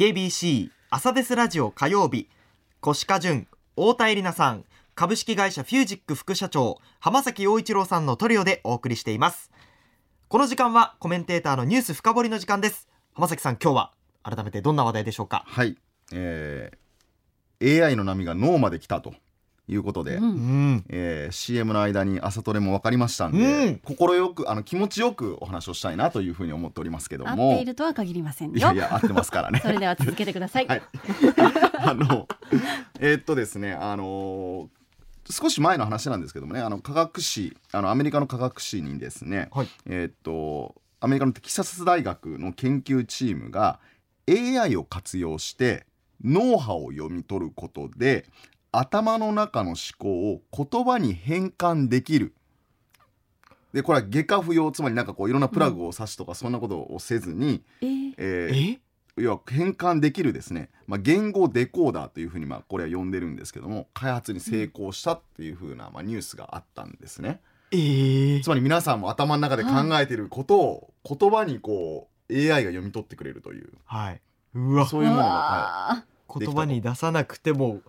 KBC 朝ですラジオ火曜日。越川淳太田恵里奈さん株式会社フュージック副社長浜崎陽一郎さんのトリオでお送りしています。この時間はコメンテーターのニュース深掘りの時間です。浜崎さん今日は改めてどんな話題でしょうか？はい、えー AI の波が脳まで来たと。いうことで、うん。うん。えー CM の間に朝トレも分かりましたんで、うん。心よくあの気持ちよくお話をしたいなというふうに思っておりますけど合っもているとは限りませんよ。いやいや合ってますからね。それでは続けてください、はい。あのえーっとですねあのー少し前の話なんですけどもねあの科学誌あのアメリカの科学誌にですね、はい。えーっとアメリカのテキサス大学の研究チームが AI を活用して脳波を読み取ることで頭の中の思考を言葉に変換できる。でこれは外科不要つまりなんかこういろんなプラグを挿しとかそんなことをせずに、えー。えーえ？要は変換できるですね、まあ、言語デコーダーというふうにまあこれは呼んでるんですけども開発に成功したっていうふうなまあニュースがあったんですね。えー。つまり皆さんも頭の中で考えていることを言葉にこう AI が読み取ってくれるという。はい。うわ。そういうものが、はわ言葉に出さなくても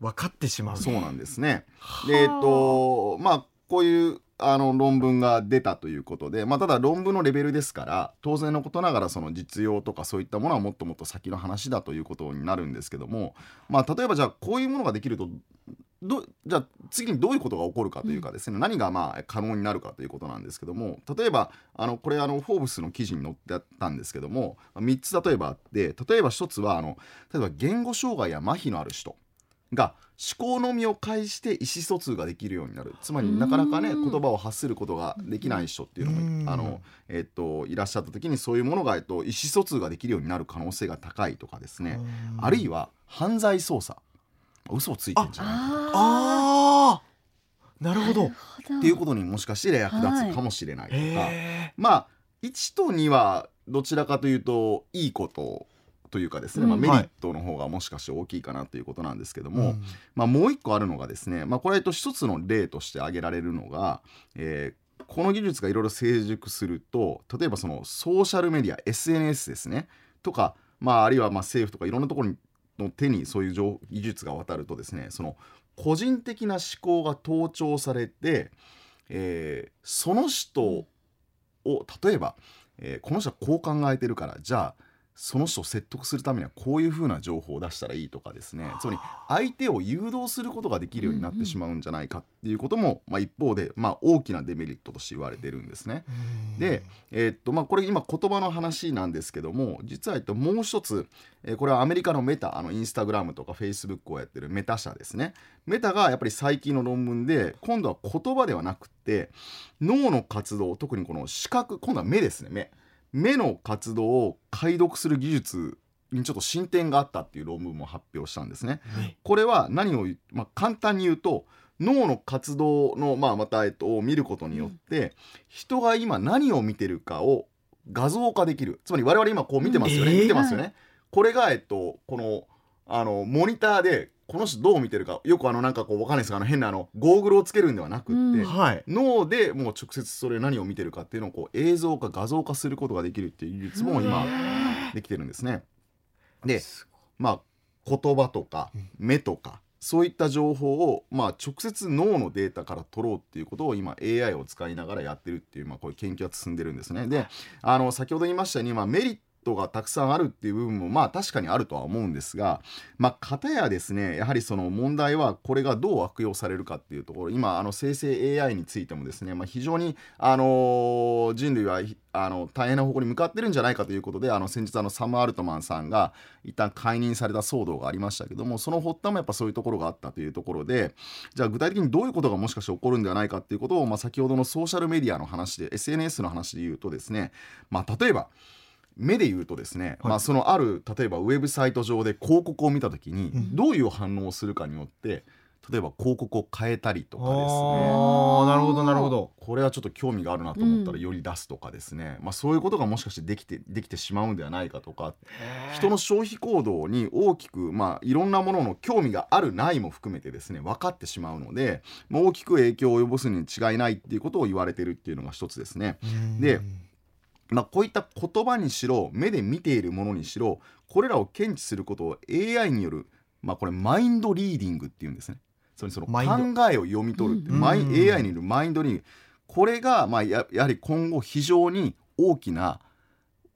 分かってしまうい、そうなんですね。でえっとまあこういうあの論文が出たということで、まあ、ただ論文のレベルですから当然のことながらその実用とかそういったものはもっともっと先の話だということになるんですけども、まあ、例えばじゃあこういうものができるとどじゃあ次にどういうことが起こるかというかですね、何がまあ可能になるかということなんですけども例えばあのこれあのフォーブスの記事に載ってあったんですけども3つ例えばあって例えば1つはあの例えば言語障害や麻痺のある人が思考のみを介して意思疎通ができるようになる。つまりなかなかねうん。言葉を発することができない人っていうのうん。もあの、えっといらっしゃった時にそういうものが、えっと、意思疎通ができるようになる可能性が高いとかですね。あるいは犯罪捜査。嘘をついてんじゃないかとか。あなるほど。ーっていうことにもしかして役立つかもしれないとか、へまあ1と2はど。ちらかというといいことというかですね、まあ、うんメリットの方がもしかして大きいかなということなんですけどーも、まあ、もう一個あるのがですね、まあ、これと一つの例として挙げられるのが、えーこの技術がいろいろ成熟すると例えばそのソーシャルメディア SNS ですねとか、まあ、あるいはまあ政府とかいろんなところの手にそういう情技術が渡るとですねその個人的な思考が盗聴されて、えーその人を例えば、えーこの人はこう考えてるからじゃあその人を説得するためにはこういうふうな情報を出したらいいとかですね。つまり相手を誘導することができるようになってしまうんじゃないかっていうことも、まあ、一方で、まあ、大きなデメリットとして言われてるんですね。で、えーっとまあ、これ今言葉の話なんですけども実は、えっと、もう一つ、えーこれはアメリカのメタあのインスタグラムとかフェイスブックをやってるメタ社ですね。メタがやっぱり最近の論文で今度は言葉ではなくて脳の活動特にこの視覚今度は目ですね目目の活動を解読する技術にちょっと進展があったっていう論文も発表したんですね。ねこれは何をまあ、簡単に言うと脳の活動の、まあ、また、えっと、を見ることによって、人が今何を見てるかを画像化できる。つまり我々今こう見てますよね、うん。見てますよね、これが、えっと、このあのモニターでこの人どう見てるかよくあのなんかこうわかんないですがあの変なあのゴーグルをつけるんではなくって、うん。はい。脳でもう直接それ何を見てるかっていうのをこう映像化画像化することができるっていう技術も今できてるんですね。でまあ言葉とか目とかそういった情報を、まあ、直接脳のデータから取ろうっていうことを今 AI を使いながらやってるっていう、まあ、こういう研究が進んでるんですね。であの先ほど言いましたように、まあ、メリットがたくさんあるっていう部分もまあ確かにあるとは思うんですがまあ片やですねやはりその問題はこれがどう悪用されるかっていうところ今あの生成 AI についてもですね、まあ、非常に、あの人類はあの大変な方向に向かってるんじゃないかということであの先日あのサム・アルトマンさんが一旦解任された騒動がありましたけどもその発端もやっぱそういうところがあったというところでじゃあ具体的にどういうことがもしかして起こるんではないかっていうことを、まあ、先ほどのソーシャルメディアの話で SNS の話で言うとですね、まあ、例えば目で言うとですね、はい。まあ、そのある例えばウェブサイト上で広告を見た時にうん。どういう反応をするかによって例えば広告を変えたりとかですね。ああなるほどなるほど。これはちょっと興味があるなと思ったらうん。より出すとかですね、まあ、そういうことがもしかしてできてできてしまうんではないかとか人の消費行動に大きく、まあ、いろんなものの興味があるないも含めてですね分かってしまうので、まあ、大きく影響を及ぼすに違いないっていうことを言われてるっていうのが一つですね。でまあ、こういった言葉にしろ目で見ているものにしろこれらを検知することを AI による、まあ、これマインドリーディングっていうんですね。それその考えを読み取るって、うん。AI によるマインドリーディング。これが、まあ、ややはり今後非常に大きな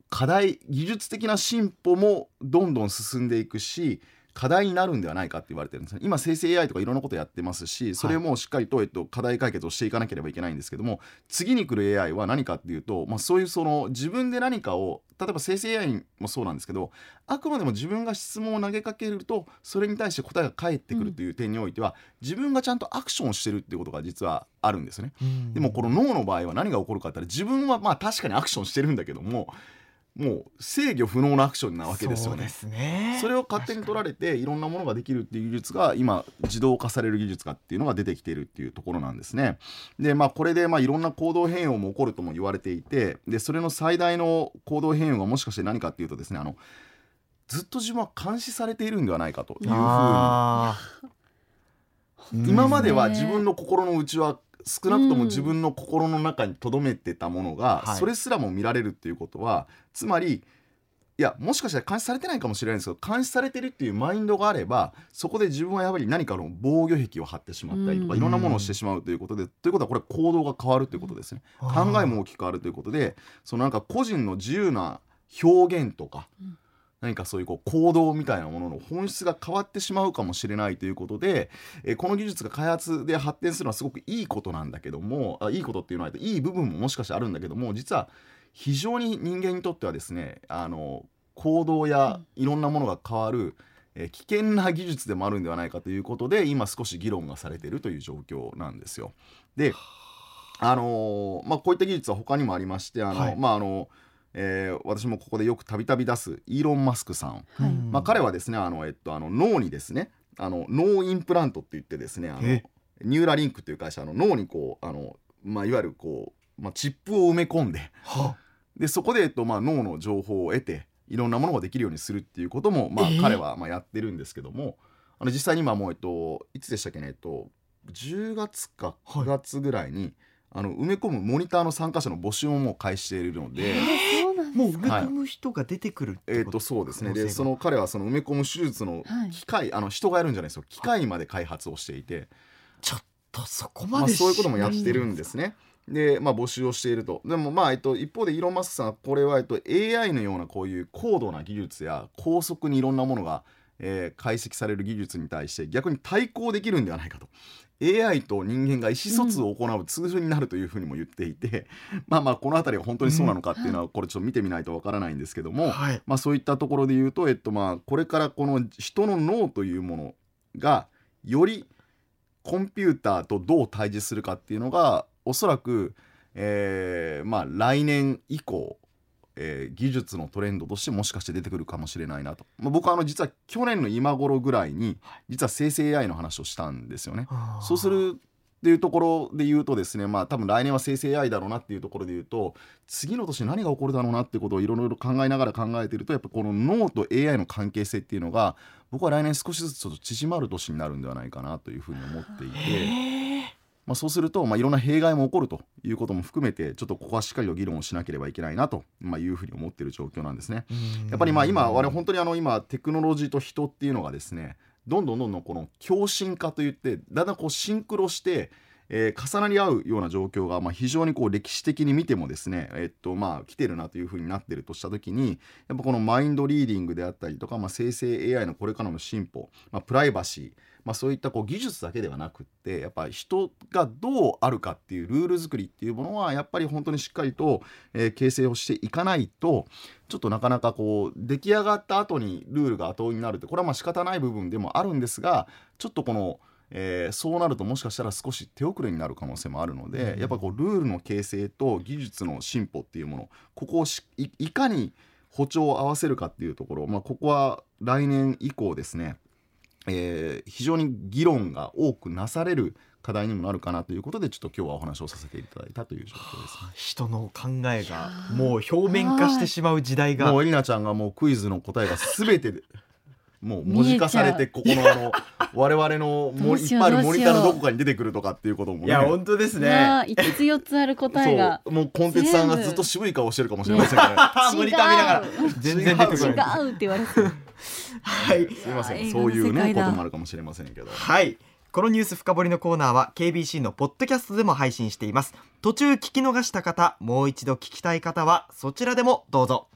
課題技術的な進歩もどんどん進んでいくし課題になるんではないかって言われてるんですね。今生成 AI とかいろんなことやってますしそれもしっかりと、えっと、課題解決をしていかなければいけないんですけども次に来る AI は何かっていうと、まあ、そういうその自分で何かを例えば生成 AI もそうなんですけどあくまでも自分が質問を投げかけるとそれに対して答えが返ってくるという点においては、自分がちゃんとアクションをしてるっていうことが実はあるんですね。でもこの脳の場合は何が起こるかって言ったら自分はまあ確かにアクションしてるんだけどももう制御不能なアクションなわけですよね。そねそれを勝手に取られていろんなものができるっていう技術が今自動化される技術がっていうのが出てきているっていうところなんですね。でまあこれでまあいろんな行動変容も起こるとも言われていてでそれの最大の行動変容がもしかして何かっていうとですねあのずっと自分は監視されているんではないかというふうに今までは自分の心の内は少なくとも自分の心の中に留めてたものが、はい。それすらも見られるっていうことはつまりいやもしかしたら監視されてないかもしれないんですけど監視されてるっていうマインドがあればそこで自分はやはり何かの防御壁を張ってしまったりとか、うん。いろんなものをしてしまうということでということはこれ行動が変わるということですね。考えも大きく変わるということでそのなんか個人の自由な表現とか、うん何かそういうこう行動みたいなものの本質が変わってしまうかもしれないということで、えーこの技術が開発で発展するのはすごくいいことなんだけどもあいいことっていうのはいい部分ももしかしてあるんだけども実は非常に人間にとってはですねあの行動やいろんなものが変わる、えー危険な技術でもあるんではないかということで今少し議論がされているという状況なんですよ。であのーまあ、こういった技術は他にもありましてあの、はいまああのえー私もここでよくたびたび出すイーロン・マスクさん、はい。うん。まあ、彼はですねあの、えっと、あの脳にですねあの脳インプラントって言ってですねあのえ。ニューラリンクという会社の脳にこうあの、まあ、いわゆるこう、まあ、チップを埋め込んではでそこで、えっとまあ、脳の情報を得ていろんなものができるようにするっていうことも、まあえー。彼はまあやってるんですけどもあの実際に今もう、えっと、いつでしたっけね、えっと、10月か9月ぐらいに、あの埋め込むモニターの参加者の募集をもう開始しているので。もう。埋め込む人が出てくるってえー、こととそうですね。でその彼はその埋め込む手術のはい。機械、あの人がやるんじゃないですよ。機械まで開発をしていて、ちょっとそこまでそういうこともやってるんでですね。で、まあ、募集をしていると。でもまあ、えっと、一方でイーロン・マスクさんはこれは、えっと、AI のようなこういう高度な技術や高速にいろんなものが、えー解析される技術に対して逆に対抗できるんではないかと AI と人間が意思疎通を行うツールになるというふうにも言っていて、まあまあこの辺りが本当にそうなのかっていうのはこれちょっと見てみないとわからないんですけども、はい。まあ、そういったところで言うと、えっと、まあこれからこの人の脳というものがよりコンピューターとどう対峙するかっていうのがおそらく、えーまあ、来年以降、えー技術のトレンドとしてもしかして出てくるかもしれないなと、まあ、僕はあの実は去年の今頃ぐらいに実は生成 AI の話をしたんですよね。そうするっていうところで言うとですねまあ多分来年は生成 AI だろうなっていうところで言うと次の年何が起こるだろうなっていうことをいろいろ考えながら考えているとやっぱこの脳と AI の関係性っていうのが僕は来年少しずつちょっと縮まる年になるんではないかなというふうに思っていて、まあ、そうすると、まあ、いろんな弊害も起こるということも含めてちょっとここはしっかりと議論をしなければいけないなと、まあ、いうふうに思っている状況なんですね。やっぱりまあ今我々本当にあの今テクノロジーと人っていうのがですねどんどんどんどんこの共振化といってだんだんこうシンクロして、えー重なり合うような状況がまあ非常にこう歴史的に見てもですねえっとまあ来てるなというふうになってるとした時にやっぱこのマインドリーディングであったりとか、まあ、生成 AI のこれからの進歩、まあ、プライバシーまあ、そういったこう技術だけではなくってやっぱり人がどうあるかっていうルール作りっていうものはやっぱり本当にしっかりと、えー形成をしていかないとちょっとなかなかこう出来上がった後にルールが後追いになるってこれはまあ仕方ない部分でもあるんですがちょっとこの、えーそうなるともしかしたら少し手遅れになる可能性もあるので、うんやっぱこうルールの形成と技術の進歩っていうものここをしいいかに歩調を合わせるかっていうところ、まあ、ここは来年以降ですねえー非常に議論が多くなされる課題にもなるかなということでちょっと今日はお話をさせていただいたという状況です。人の考えがもう表面化してしまう時代が。もうエリナちゃんがもうクイズの答えが全てでもう文字化されてここのあの 我々のもいっぱいあるモニターのどこかに出てくるとかっていうこともね。いや本当ですうね。わー五つ四つある答えがもうコンテンツさんがずっと渋い顔してるかもしれませんけど、ね、モニター見ながら。全然出てこ違ない。うって言われてる。はい。すいません。そういうねこともあるかもしれませんけど。はい。このニュース深掘りのコーナーは KBC のポッドキャストでも配信しています。途中聞き逃した方もう一度聞きたい方はそちらでもどうぞ